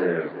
Club.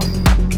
Bye.